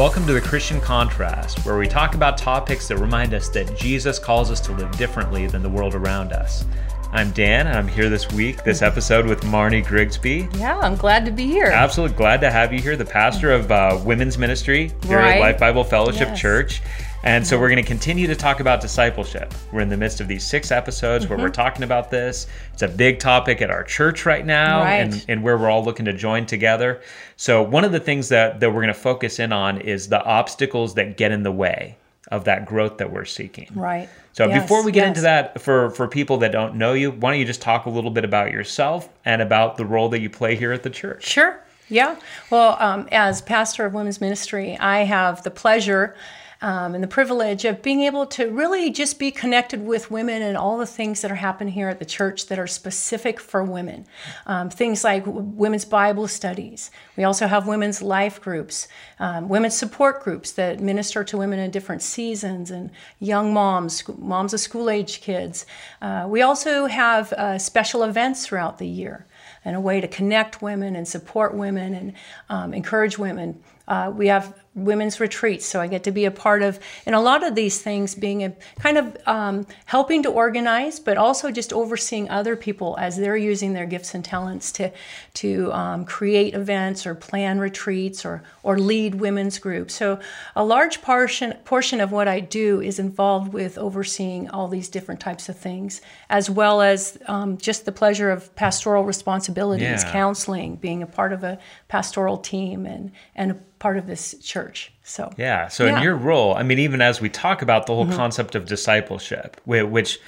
Welcome to the Christian Contrast, where we talk about topics that remind us that Jesus calls us to live differently than the world around us. I'm Dan, and I'm here this week, this episode with Marnie Grigsby. Yeah, I'm glad to be here. Absolutely glad to have you here, the pastor of uh, women's ministry here Right. at Life Bible Fellowship Yes. Church. And so we're going to continue to talk about discipleship. We're in the midst of these six episodes where Mm-hmm. we're talking about this. It's a big topic at our church right now Right. and, and where we're all looking to join together. So one of the things that, that we're going to focus in on is the obstacles that get in the way of that growth that we're seeking. Right. So Yes, before we get yes. into that, for for people that don't know you, why don't you just talk a little bit about yourself and about the role that you play here at the church? Sure. Yeah. Well, um, as pastor of women's ministry, I have the pleasure um, and the privilege of being able to really just be connected with women and all the things that are happening here at the church that are specific for women. Um, things like women's Bible studies. We also have women's life groups, um, women's support groups that minister to women in different seasons, and young moms, moms of school age kids. Uh, we also have uh, special events throughout the year and a way to connect women and support women and um, encourage women. Uh, we have women's retreats, so I get to be a part of, and a lot of these things being a kind of um, helping to organize, but also just overseeing other people as they're using their gifts and talents to to um, create events or plan retreats or or lead women's groups. So a large portion portion of what I do is involved with overseeing all these different types of things, as well as um, just the pleasure of pastoral responsibilities, Yeah. counseling, being a part of a pastoral team, and and a part of this church. So Yeah. So in your role, I mean, even as we talk about the whole Mm-hmm. concept of discipleship, whi- which,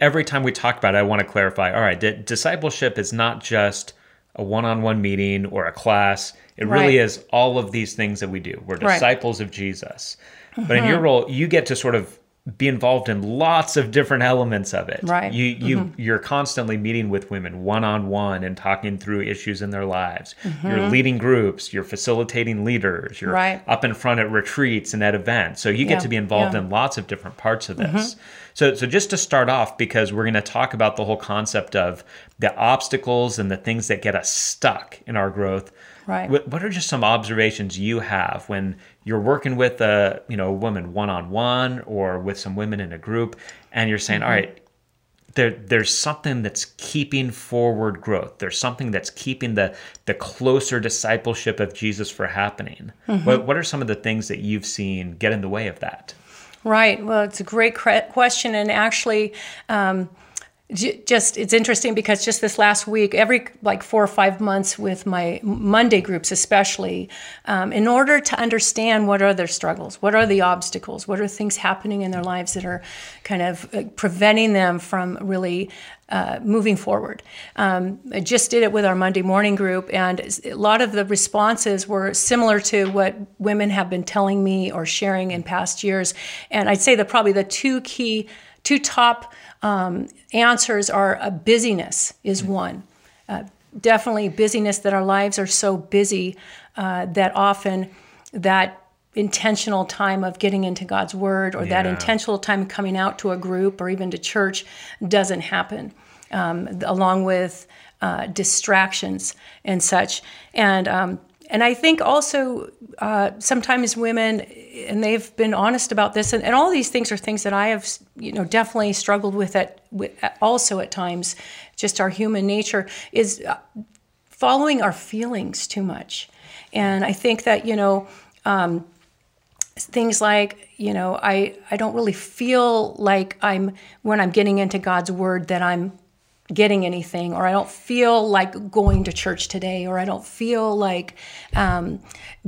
every time we talk about it, I want to clarify. All right, di- discipleship is not just a one-on-one meeting or a class. It really Right. is all of these things that we do. We're Right. Mm-hmm. disciples of Jesus. But in your role, you get to sort of be involved in lots of different elements of it. Right. You you you're constantly meeting with women one on one and talking through issues in their lives. You're leading groups. You're facilitating leaders. You're Right. up in front at retreats and at events. So you get to be involved yeah. Mm-hmm. in lots of different parts of this. So so just to start off, because we're going to talk about the whole concept of the obstacles and the things that get us stuck in our growth. Right. What, what are just some observations you have when you're working with a you know a woman one on one or with some women in a group, and you're saying, Mm-hmm. "All right, there there's something that's keeping forward growth. There's something that's keeping the the closer discipleship of Jesus for happening. Mm-hmm. What what are some of the things that you've seen get in the way of that? Right. Well, it's a great cre- question, and actually, um, just it's interesting because just this last week, every like four or five months with my Monday groups, especially, um, in order to understand what are their struggles, what are the obstacles, what are things happening in their lives that are kind of uh, preventing them from really uh, moving forward. Um, I just did it with our Monday morning group, and a lot of the responses were similar to what women have been telling me or sharing in past years. And I'd say that probably the two key, two top um, answers are a busyness is one. Uh, definitely busyness that our lives are so busy uh, that often that intentional time of getting into God's word or that intentional time coming out to a group or even to church doesn't happen, um, along with uh, distractions and such. And um, and I think also uh, sometimes women, and they've been honest about this, and, and all these things are things that I have, you know, definitely struggled with at with, also at times. Just our human nature is uh, following our feelings too much, and I think that you know um, things like you know I I don't really feel like I'm when I'm getting into God's word that I'm getting anything or I don't feel like going to church today or I don't feel like um,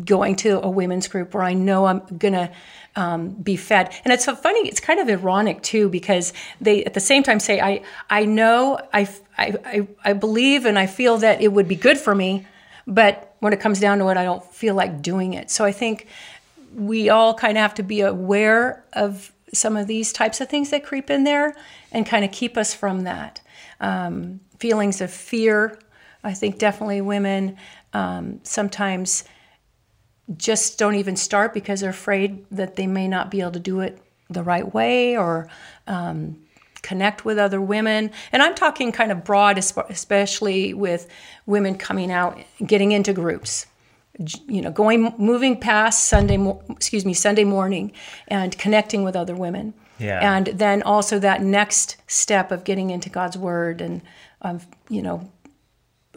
going to a women's group where I know I'm gonna um, be fed. And it's so funny it's kind of ironic too because they at the same time say I I know I I, I, I believe and I feel that it would be good for me but when it comes down to it I don't feel like doing it. So I think we all kind of have to be aware of some of these types of things that creep in there and kind of keep us from that. Um, feelings of fear, I think definitely women um, sometimes just don't even start because they're afraid that they may not be able to do it the right way or um, connect with other women. And I'm talking kind of broad, especially with women coming out, getting into groups. You know, going, moving past Sunday, excuse me, Sunday morning and connecting with other women. Yeah. And then also that next step of getting into God's word and, um, you know,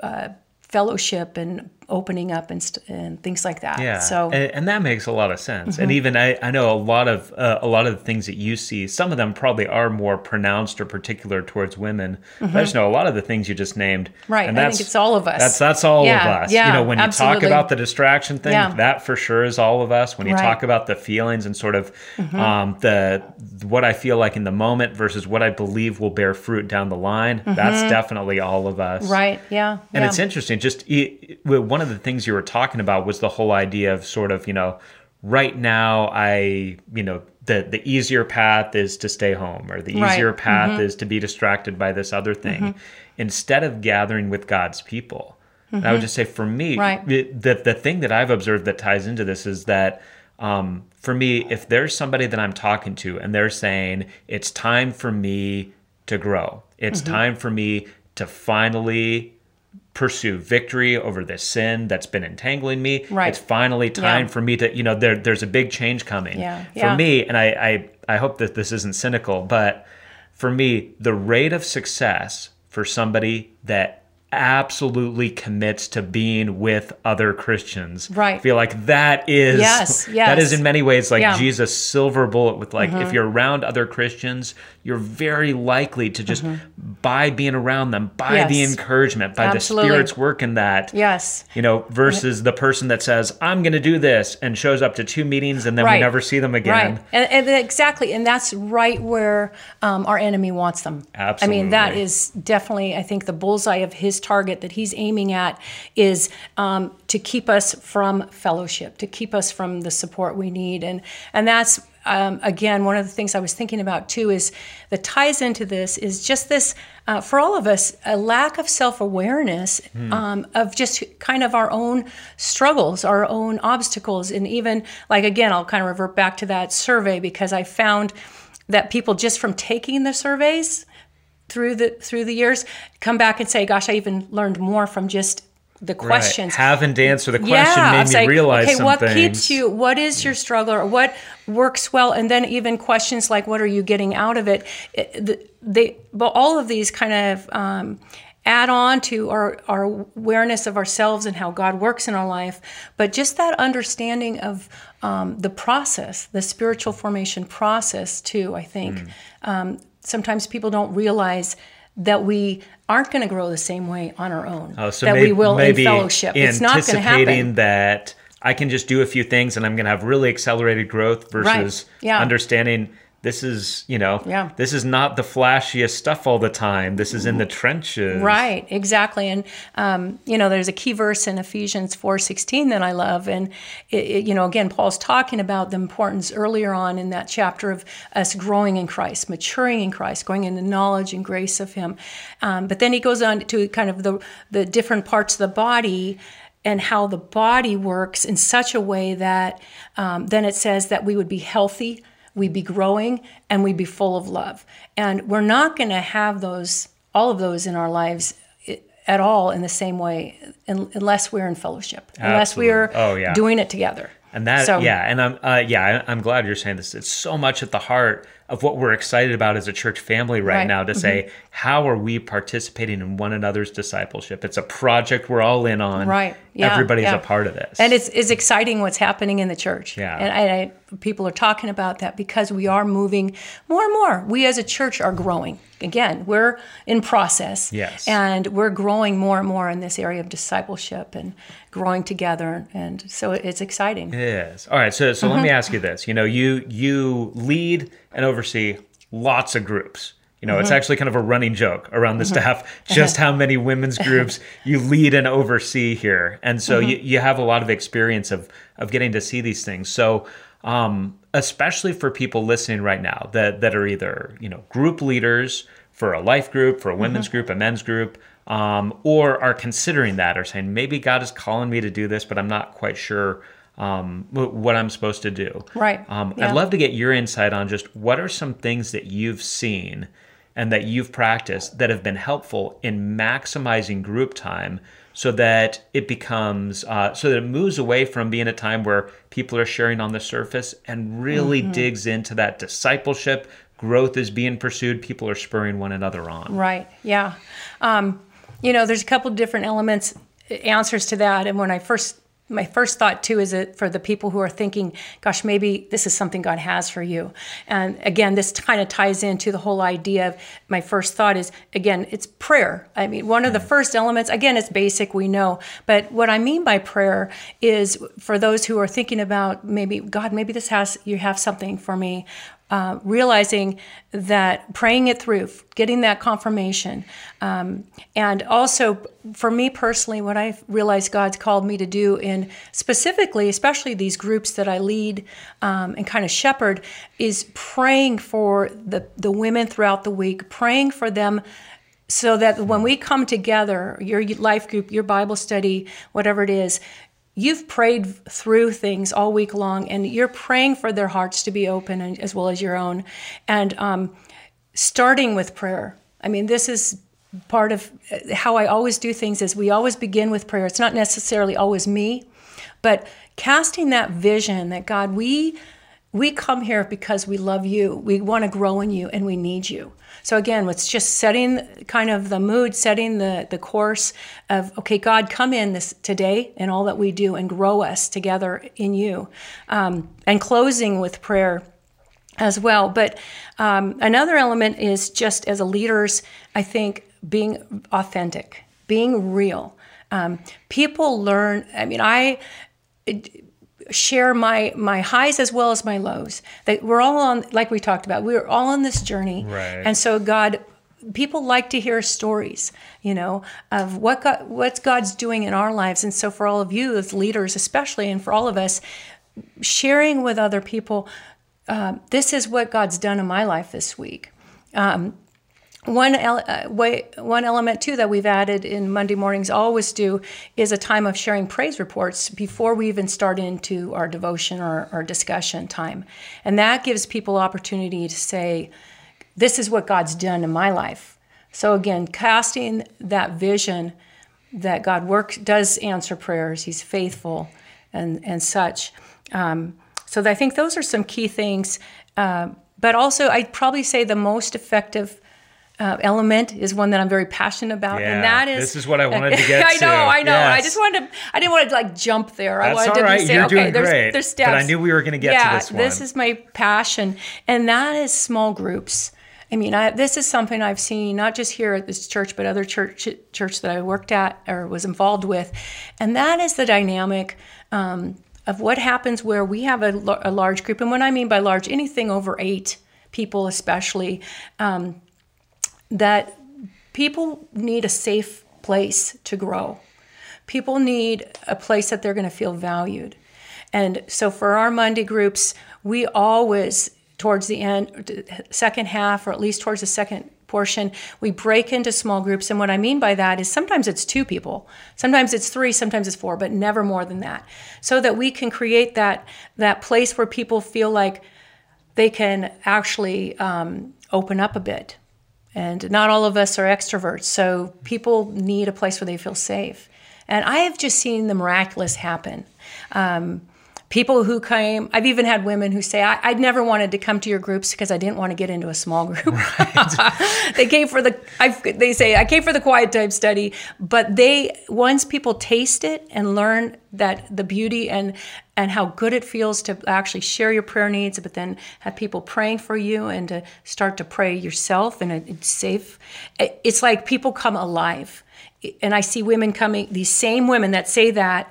uh, fellowship and opening up and, st- and things like that. Yeah. So, and, and that makes a lot of sense. Mm-hmm. And even I, I know a lot of uh, a lot of the things that you see. Some of them probably are more pronounced or particular towards women. But I just know a lot of the things you just named. Mm-hmm. Right, And I think it's all of us. That's that's all Yeah, of us. yeah, you know, when you absolutely. talk about the distraction thing, Yeah. that for sure is all of us. When you Right. Mm-hmm. talk about the feelings and sort of um, the what I feel like in the moment versus what I believe will bear fruit down the line, that's definitely all of us. Mm-hmm. right. Yeah. And yeah. it's interesting. Just e- one of the things you were talking about was the whole idea of sort of, you know, right now I, you know, the the easier path is to stay home, or the Right. Mm-hmm. easier path is to be distracted by this other thing, instead of gathering with God's people. And I would just say, for me, Mm-hmm. Right. it- the the thing that I've observed that ties into this is that. Um, for me, if there's somebody that I'm talking to and they're saying it's time for me to grow, it's Mm-hmm. time for me to finally pursue victory over this sin that's been entangling me. Right. It's finally time Yeah. for me to, you know, there there's a big change coming. Yeah, For yeah. me, and I, I I hope that this isn't cynical, but for me, the rate of success for somebody that absolutely commits to being with other Christians. Right. I feel like that is Yes, that yes. is in many ways like Yeah. Mm-hmm. Jesus' silver bullet with like if you're around other Christians, you're very likely to just by being around them, by the Mm-hmm. Encouragement, by Absolutely. the Spirit's work in that. yes. You know, versus the person that says, I'm going to do this and shows up to two meetings and then we never see them again. Right, and, and exactly, and that's right where um, our enemy wants them. Absolutely. I mean, that is definitely, I think, the bullseye of his target that he's aiming at is um, to keep us from fellowship, to keep us from the support we need, and and that's. Um, again, one of the things I was thinking about too is that ties into this is just this uh, for all of us a lack of self awareness um, of just kind of our own struggles, our own obstacles, and even like again, I'll kind of revert back to that survey because I found that people just from taking the surveys through the through the years come back and say, "Gosh, I even learned more from just the questions." Right. Having to answer the question yeah, made me like, realize okay, what things. keeps you? What is your struggle, or what works well? And then even questions like, what are you getting out of it? it the, they, but all of these kind of um, add on to our our awareness of ourselves and how God works in our life. But just that understanding of um, the process, the spiritual formation process, too. I think Hmm. um, sometimes people don't realize. That we aren't going to grow the same way on our own. Oh, so that we will in fellowship. It's not going to anticipating happen. that I can just do a few things and I'm going to have really accelerated growth versus Yeah. understanding this is, you know, Yeah. this is not the flashiest stuff all the time. This is in the trenches. Right, exactly, and um, you know, there's a key verse in Ephesians four sixteen that I love, and it, it- you know, again, Paul's talking about the importance earlier on in that chapter of us growing in Christ, maturing in Christ, going into knowledge and grace of Him. Um, but then he goes on to kind of the the different parts of the body and how the body works in such a way that um, then it says that we would be healthy, we'd be growing, and we'd be full of love. And we're not going to have those, all of those in our lives at all in the same way un- unless we're in fellowship, unless we're Oh, yeah. doing it together. And that, So- yeah, and I'm, uh, yeah, I'm glad you're saying this. It's so much at the heart of what we're excited about as a church family right, Right. Mm-hmm. now to say, how are we participating in one another's discipleship? It's a project we're all in on. Right. Yeah, Everybody's yeah. a part of this. And it's, it's exciting what's happening in the church. Yeah. And I, I, people are talking about that because we are moving more and more. We as a church are growing. Again, we're in process. Yes. And we're growing more and more in this area of discipleship and growing together. And so it's exciting. It is. All right. So, so let me Mm-hmm. ask you this. You know, you you lead and oversee lots of groups. You know, it's Mm-hmm. actually kind of a running joke around the staff just how many women's groups you lead and oversee here, and so Mm-hmm. you, you have a lot of experience of of getting to see these things. So, um, especially for people listening right now that that are either you know group leaders for a life group, for a women's Mm-hmm. group, a men's group, um, or are considering that, or saying maybe God is calling me to do this, but I'm not quite sure um, what I'm supposed to do. Right. Um, Yeah. I'd love to get your insight on just what are some things that you've seen and that you've practiced that have been helpful in maximizing group time so that it becomes uh, so that it moves away from being a time where people are sharing on the surface and really mm-hmm. digs into that discipleship. Growth is being pursued. People are spurring one another on. Right. Yeah. Um, you know there's a couple different elements answers to that. And when i first my first thought too is that for the people who are thinking gosh maybe this is something god has for you. And again this kind of ties into the whole idea of my first thought is again it's prayer. I mean one of the mm. first elements again it's basic we know. But what i mean by prayer is for those who are thinking about maybe god maybe this has you have something for me uh, realizing that praying it through, getting that confirmation, um, and also for me personally, what I've realized God's called me to do in specifically, especially these groups that I lead um, and kind of shepherd, is praying for the the women throughout the week, praying for them so that when we come together, your life group, your Bible study, whatever it is, you've prayed through things all week long and you're praying for their hearts to be open and, as well as your own. And um, starting with prayer. I mean this is part of uh, how i always do things is we always begin with prayer. It's not necessarily always me but casting that vision that god we we come here because we love you we want to grow in you and we need you so again, it's just setting kind of the mood, setting the the course of okay, God, come in this today and all that we do and grow us together in you, um, and closing with prayer as well. But um, another element is just as a leaders, I think being authentic, being real. Um, people learn. I mean, I. It, share my my highs as well as my lows. That we're all on, like we talked about, we're all on this journey, right. and so God. People like to hear stories, you know, of what God, what's God's doing in our lives, and so for all of you as leaders, especially, and for all of us, sharing with other people, uh, this is what God's done in my life this week. Um, one uh, way, one element too that we've added in Monday mornings always do is a time of sharing praise reports before we even start into our devotion or, our discussion time, and that gives people opportunity to say, "This is what God's done in my life." So again, casting that vision that God works does answer prayers. He's faithful, and and such. Um, so I think those are some key things. Uh, but also, I'd probably say the most effective uh, element is one that I'm very passionate about, yeah, and that is this is what I wanted to get. To. I know, to. I know. Yes. I just wanted to. I didn't want to like jump there. That's I wanted all to say, You're okay, doing there's great. there's steps. But I knew we were going to get yeah, to this one. This is my passion, and that is small groups. I mean, I, this is something I've seen not just here at this church, but other church church that I worked at or was involved with, and that is the dynamic. Um, of what happens where we have a, a, large group, and what I mean by large, anything over eight people, especially, um, that people need a safe place to grow. People need a place that they're going to feel valued. And so for our Monday groups, we always, towards the end, second half, or at least towards the second portion, we break into small groups. And what I mean by that is sometimes it's two people, sometimes it's three, sometimes it's four, but never more than that. So that we can create that, that place where people feel like they can actually um, open up a bit and not all of us are extroverts, so people need a place where they feel safe. And I have just seen the miraculous happen. Um, people who came, I've even had women who say, I, would never wanted to come to your groups because I didn't want to get into a small group. Right. they came for the, I, they say, I came for the quiet time study, but they, once people taste it and learn that the beauty and, and how good it feels to actually share your prayer needs, but then have people praying for you and to start to pray yourself and it's safe. It's like people come alive. And I see women coming, these same women that say that,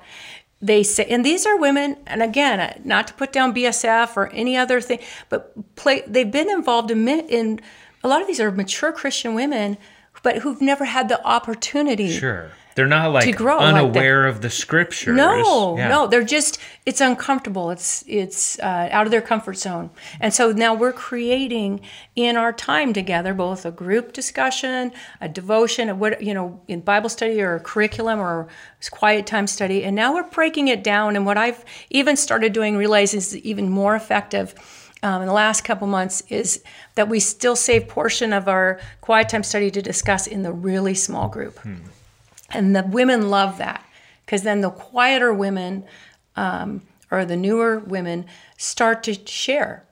they say, and these are women, and again, uh, not to put down BSF or any other thing, but play, they've been involved in, in a lot of these are mature Christian women, but who've never had the opportunity. Sure they're not like grow, unaware like of the scriptures. No, yeah. no, they're just it's uncomfortable. It's it's uh, out of their comfort zone, and so now we're creating in our time together both a group discussion, a devotion, a what you know in Bible study or a curriculum or quiet time study, and now we're breaking it down. And what I've even started doing, realizing is even more effective um, in the last couple months is that we still save portion of our quiet time study to discuss in the really small group, and the women love that because then the quieter women um, or the newer women start to share,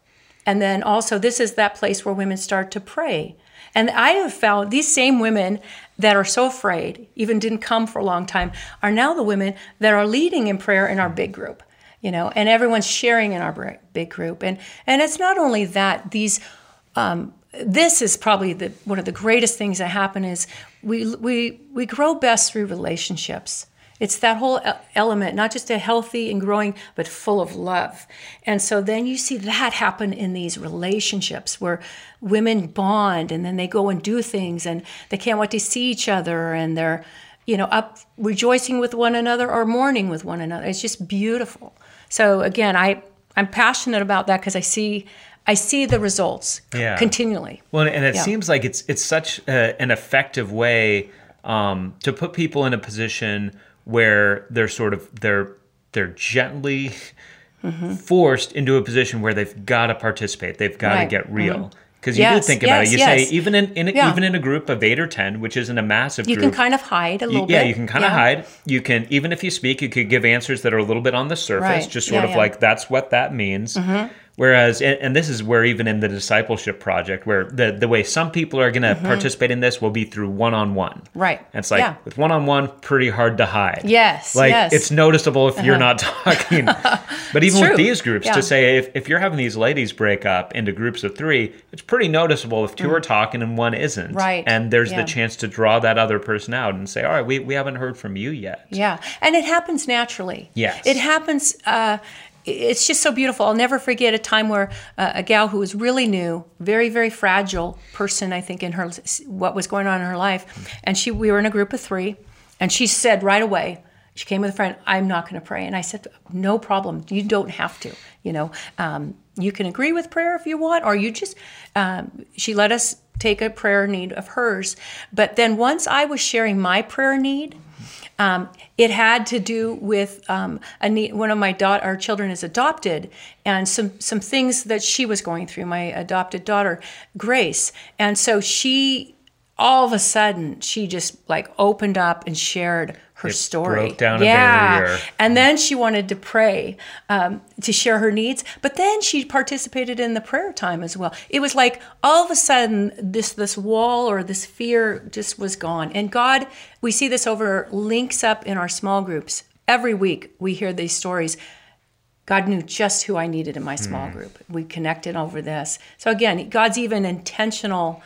and then also this is that place where women start to pray. And I have found these same women that are so afraid, even didn't come for a long time, are now the women that are leading in prayer in our big group you know, and everyone's sharing in our big group. And and it's not only that these. Um, this is probably the one of the greatest things that happen is we we we grow best through relationships. It's that whole element, not just a healthy and growing, but full of love. And so then you see that happen in these relationships where women bond and then they go and do things and they can't wait to see each other and they're, you know, up rejoicing with one another or mourning with one another. It's just beautiful. So again, I I'm passionate about that because I see I see the results yeah. continually. Well, and it yeah. seems like it's it's such a, an effective way um, to put people in a position where they're sort of they're they're gently mm-hmm. forced into a position where they've got to participate. They've got right. to get real. Mm-hmm because you yes, do think about yes, it. You yes. say even in, in yeah. even in a group of eight or ten, which isn't a massive group. you group, can kind of hide a little you, yeah, bit. you can kind of hide. You can even if you speak, you could give answers that are a little bit on the surface, right. just sort yeah, of yeah. like that's what that means. Mm-hmm. Whereas, and, and, this is where even in the discipleship project, where the, the way some people are going to mm-hmm. participate in this will be through one on one. Right. And it's like yeah. with one on one, pretty hard to hide. Yes. Like yes. it's noticeable if uh-huh. you're not talking. but even with these groups, yeah. to say if, if you're having these ladies break up into groups of three, it's pretty noticeable if two mm. are talking and one isn't. Right. And there's yeah. the chance to draw that other person out and say, all right, we, we haven't heard from you yet. Yeah. And it happens naturally. Yes. It happens. Uh, it's just so beautiful. I'll never forget a time where uh, a gal who was really new, very very fragile person, I think in her what was going on in her life, and she we were in a group of three, and she said right away. She came with a friend. I'm not going to pray, and I said, "No problem. You don't have to. You know, um, you can agree with prayer if you want, or you just." Um, she let us take a prayer need of hers, but then once I was sharing my prayer need, um, it had to do with um, one of my our children is adopted, and some some things that she was going through. My adopted daughter, Grace, and so she all of a sudden she just like opened up and shared her it story. Broke down yeah. barrier. And then she wanted to pray um, to share her needs, but then she participated in the prayer time as well. It was like all of a sudden this this wall or this fear just was gone. And God, we see this over links up in our small groups. Every week we hear these stories. God knew just who I needed in my small mm. group. We connected over this. So again, God's even intentional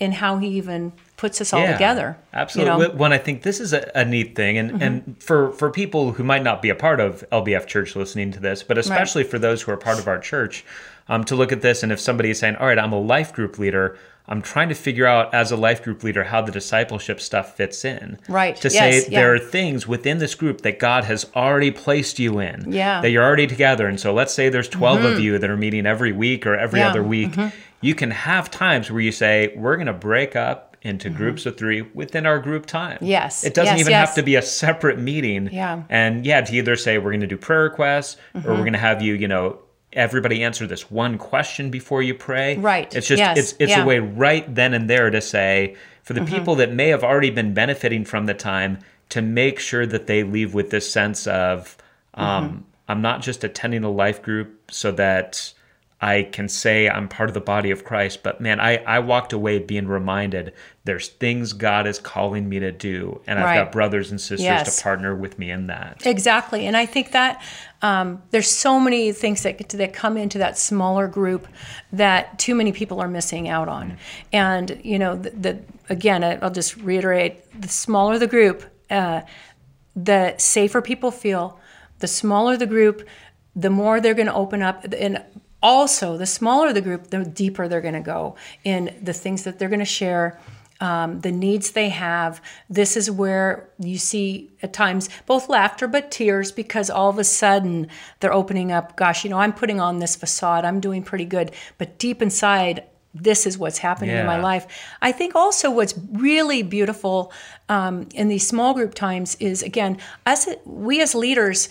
in how he even puts us all yeah, together. Absolutely. You know? When I think this is a, a neat thing, and, mm-hmm. and for, for people who might not be a part of LBF Church listening to this, but especially right. for those who are part of our church, um, to look at this, and if somebody is saying, all right, I'm a life group leader, I'm trying to figure out as a life group leader how the discipleship stuff fits in. Right. To yes, say yeah. there are things within this group that God has already placed you in. Yeah. That you're already together. And so let's say there's 12 mm-hmm. of you that are meeting every week or every yeah. other week. Mm-hmm. You can have times where you say, we're going to break up into mm-hmm. groups of three within our group time. Yes. It doesn't yes, even yes. have to be a separate meeting. Yeah. And yeah, to either say we're going to do prayer requests or we're mm-hmm. going to have you, you know, everybody answer this one question before you pray. Right. It's just yes. it's it's yeah. a way right then and there to say for the mm-hmm. people that may have already been benefiting from the time to make sure that they leave with this sense of um, mm-hmm. I'm not just attending a life group so that I can say I'm part of the body of Christ, but man, I, I walked away being reminded there's things God is calling me to do, and I've right. got brothers and sisters yes. to partner with me in that. Exactly, and I think that um, there's so many things that that come into that smaller group that too many people are missing out on, mm-hmm. and you know, the, the, again, I'll just reiterate: the smaller the group, uh, the safer people feel. The smaller the group, the more they're going to open up and also, the smaller the group, the deeper they're going to go in the things that they're going to share, um, the needs they have. This is where you see at times both laughter but tears because all of a sudden they're opening up. Gosh, you know, I'm putting on this facade, I'm doing pretty good, but deep inside, this is what's happening yeah. in my life. I think also what's really beautiful um, in these small group times is again, us we as leaders,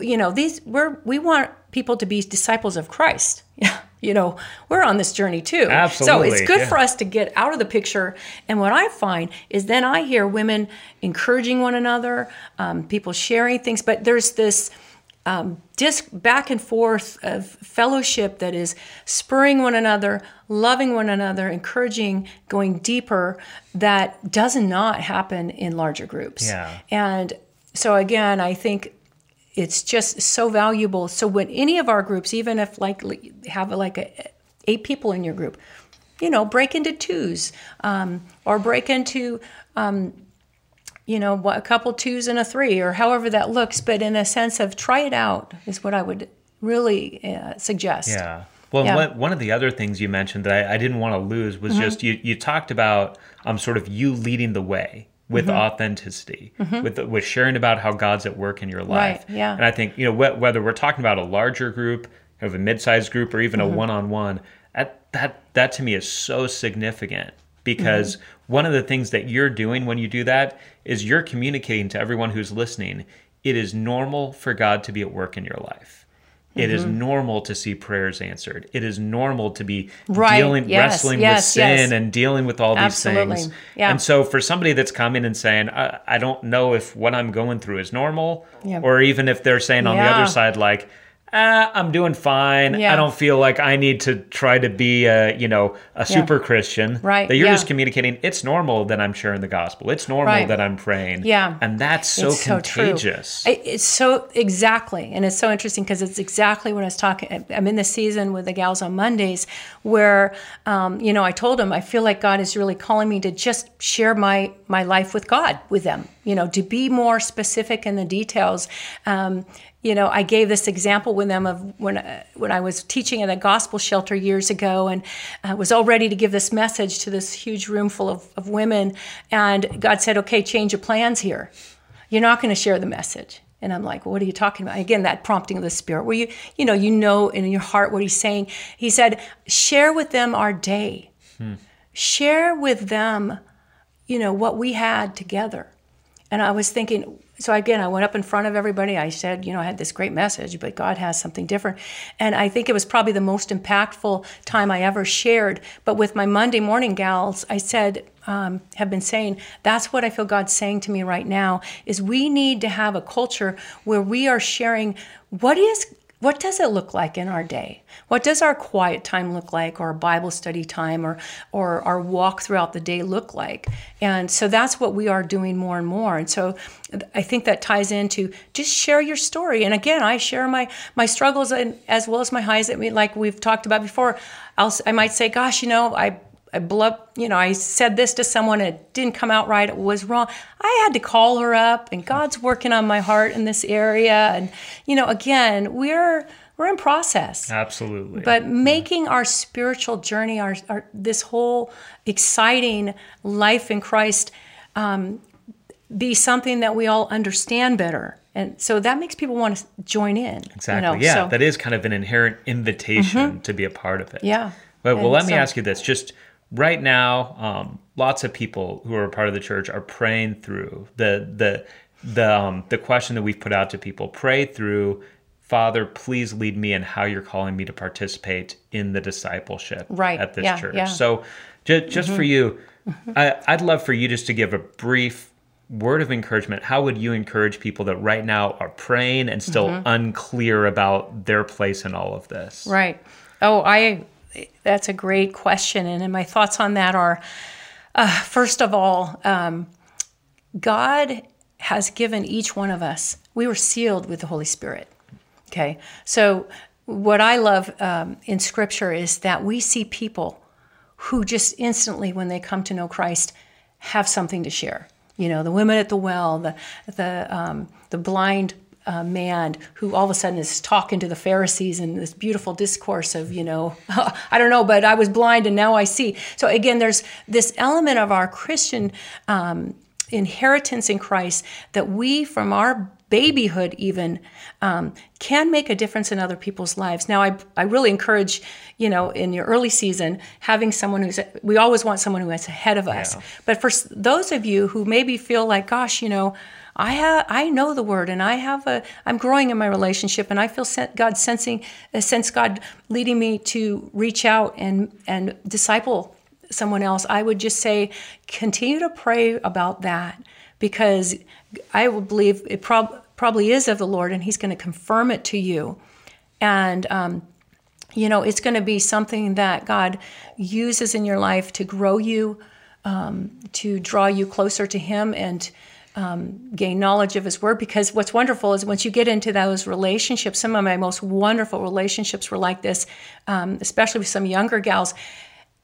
you know, these we're we want people to be disciples of Christ. you know, we're on this journey too. Absolutely, So it's good yeah. for us to get out of the picture. And what I find is then I hear women encouraging one another, um, people sharing things, but there's this um, disc back and forth of fellowship that is spurring one another, loving one another, encouraging, going deeper. That does not happen in larger groups. Yeah. And so again, I think it's just so valuable. So when any of our groups, even if like have like a, eight people in your group, you know, break into twos um, or break into um, you know, what- a couple twos and a three, or however that looks. But in a sense of try it out is what I would really uh, suggest. Yeah. Well, Yeah. Mm-hmm. One, one of the other things you mentioned that I, I didn't want to lose was just you, you talked about um, sort of you leading the way with Mm-hmm. authenticity, with with sharing about how God's at work in your life. Right, yeah. And I think you know wh- whether we're talking about a larger group, kind of a mid-sized group, or even Mm-hmm. a one-on-one, that that that to me is so significant because Mm-hmm. one of the things that you're doing when you do that is you're communicating to everyone who's listening. It is normal for God to be at work in your life. It is Mm-hmm. normal to see prayers answered. It is normal to be Right. dealing, Yes, wrestling yes, with sin yes. and dealing with all these Absolutely. things. Yeah. And so, for somebody that's coming and saying, I, "I don't know if what I'm going through is normal," Yeah. or even if they're saying on the other side, like, ah, "I'm doing fine. Yeah. I don't feel like I need to try to be a, you know, a super Christian." Right, That you're yeah. just communicating. It's normal that I'm sharing the gospel. It's normal Right. that I'm praying. Yeah. And that's so It's so true. contagious. It's so exactly, and it's so interesting because it's exactly what I was talking. I'm in the season with the gals on Mondays, where um, you know I told them I feel like God is really calling me to just share my my life with God with them. You know, to be more specific in the details. Um, you know, I gave this example with them of when uh, when I was teaching at a gospel shelter years ago, and I was all ready to give this message to this huge room full of, of women, and God said, "Okay, change your plans here." you're not going to share the message. And i'm like what are you talking about? Again that prompting of the spirit. Where you you know you know in your heart what he's saying. He said share with them our day. Share with them you know what we had together and i was thinking so again i went up in front of everybody. I said you know i had this great message but god has something different. And i think it was probably the most impactful time i ever shared. But with my monday morning gals i said um, have been saying that's what i feel god's saying to me right now is we need to have a culture where we are sharing what is what does it look like in our day? What does our quiet time look like, or Bible study time, or or our walk throughout the day look like? And so that's what we are doing more and more. And so I think that ties into just share your story. And again, I share my my struggles and as well as my highs. I mean, like we've talked about before. I'll I might say, "Gosh, you know, I." I blew up, you know, I said this to someone, it didn't come out right, it was wrong. I had to call her up, and God's working on my heart in this area. And, you know, again, we're we're in process. Absolutely. But making our spiritual journey, our, our this whole exciting life in Christ, um, be something that we all understand better, and so that makes people want to join in. Exactly. You know? yeah, So- that is kind of an inherent invitation to be a part of it. Yeah. But well, And let me ask you this: just right now, um, lots of people who are part of the church are praying through the the the um, the question that we've put out to people. Pray through. Father, please lead me in how you're calling me to participate in the discipleship Right. at this Yeah, church. yeah. So, ju- just for you, I, I'd love for you just to give a brief word of encouragement. How would you encourage people that right now are praying and still unclear about their place in all of this? Right. Oh, I. That's a great question, and, and my thoughts on that are, uh, first of all, um, God has given each one of us. We were sealed with the Holy Spirit. Okay, so what I love um, in Scripture is that we see people who just instantly, when they come to know Christ, have something to share. You know, the women at the well, the the um, the blind uh, man who all of a sudden is talking to the Pharisees in this beautiful discourse of, you know, I don't know, but I was blind and now I see. So again, there's this element of our Christian um, inheritance in Christ that we, from our babyhood even um, can make a difference in other people's lives now I, I really encourage you know in your early season having someone who's we always want someone who is ahead of us Yeah. but for those of you who maybe feel like gosh you know I have I know the word and I have a I'm growing in my relationship and I feel God sensing uh, sense God leading me to reach out and and disciple someone else. I would just say continue to pray about that because I would believe it prob- probably is of the Lord and He's going to confirm it to you. And um, you know, it's going to be something that God uses in your life to grow you, um, to draw you closer to Him, and um, gain knowledge of His Word. Because what's wonderful is once you get into those relationships, some of my most wonderful relationships were like this, um, especially with some younger gals.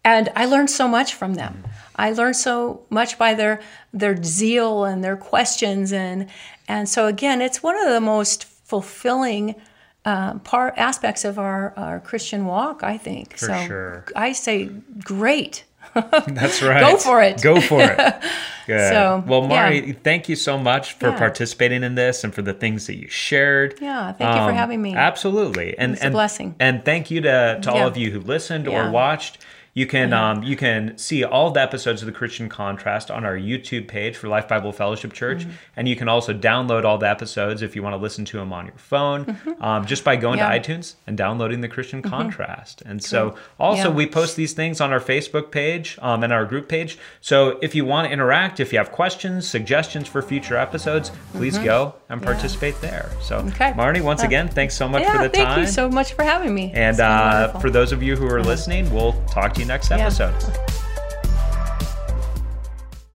And I learned so much from them. I learned so much by their their zeal and their questions, and and so again, it's one of the most fulfilling uh, part aspects of our, our Christian walk. I think For so. sure. I say great. That's right. Go for it. Go for it. Good. So, well, Marnie, yeah. thank you so much for Yeah. participating in this and for the things that you shared. Yeah, thank you for Um, having me. Absolutely, and It's a and blessing. And thank you to, to all of you who listened or watched. You can um, you can see all the episodes of the Christian Contrast on our YouTube page for Life Bible Fellowship Church, Mm-hmm. and you can also download all the episodes if you want to listen to them on your phone, um, just by going Mm-hmm. Yeah. to iTunes and downloading the Christian Contrast. And so, also Yeah. we post these things on our Facebook page um, and our group page. So if you want to interact, if you have questions, suggestions for future episodes, please go and participate there. So, Mm-hmm. Okay. Marnie, once again, thanks so much for the thank time. Thank you so much for having me. and uh, for those of you who are listening, we'll talk to you next Yeah. episode.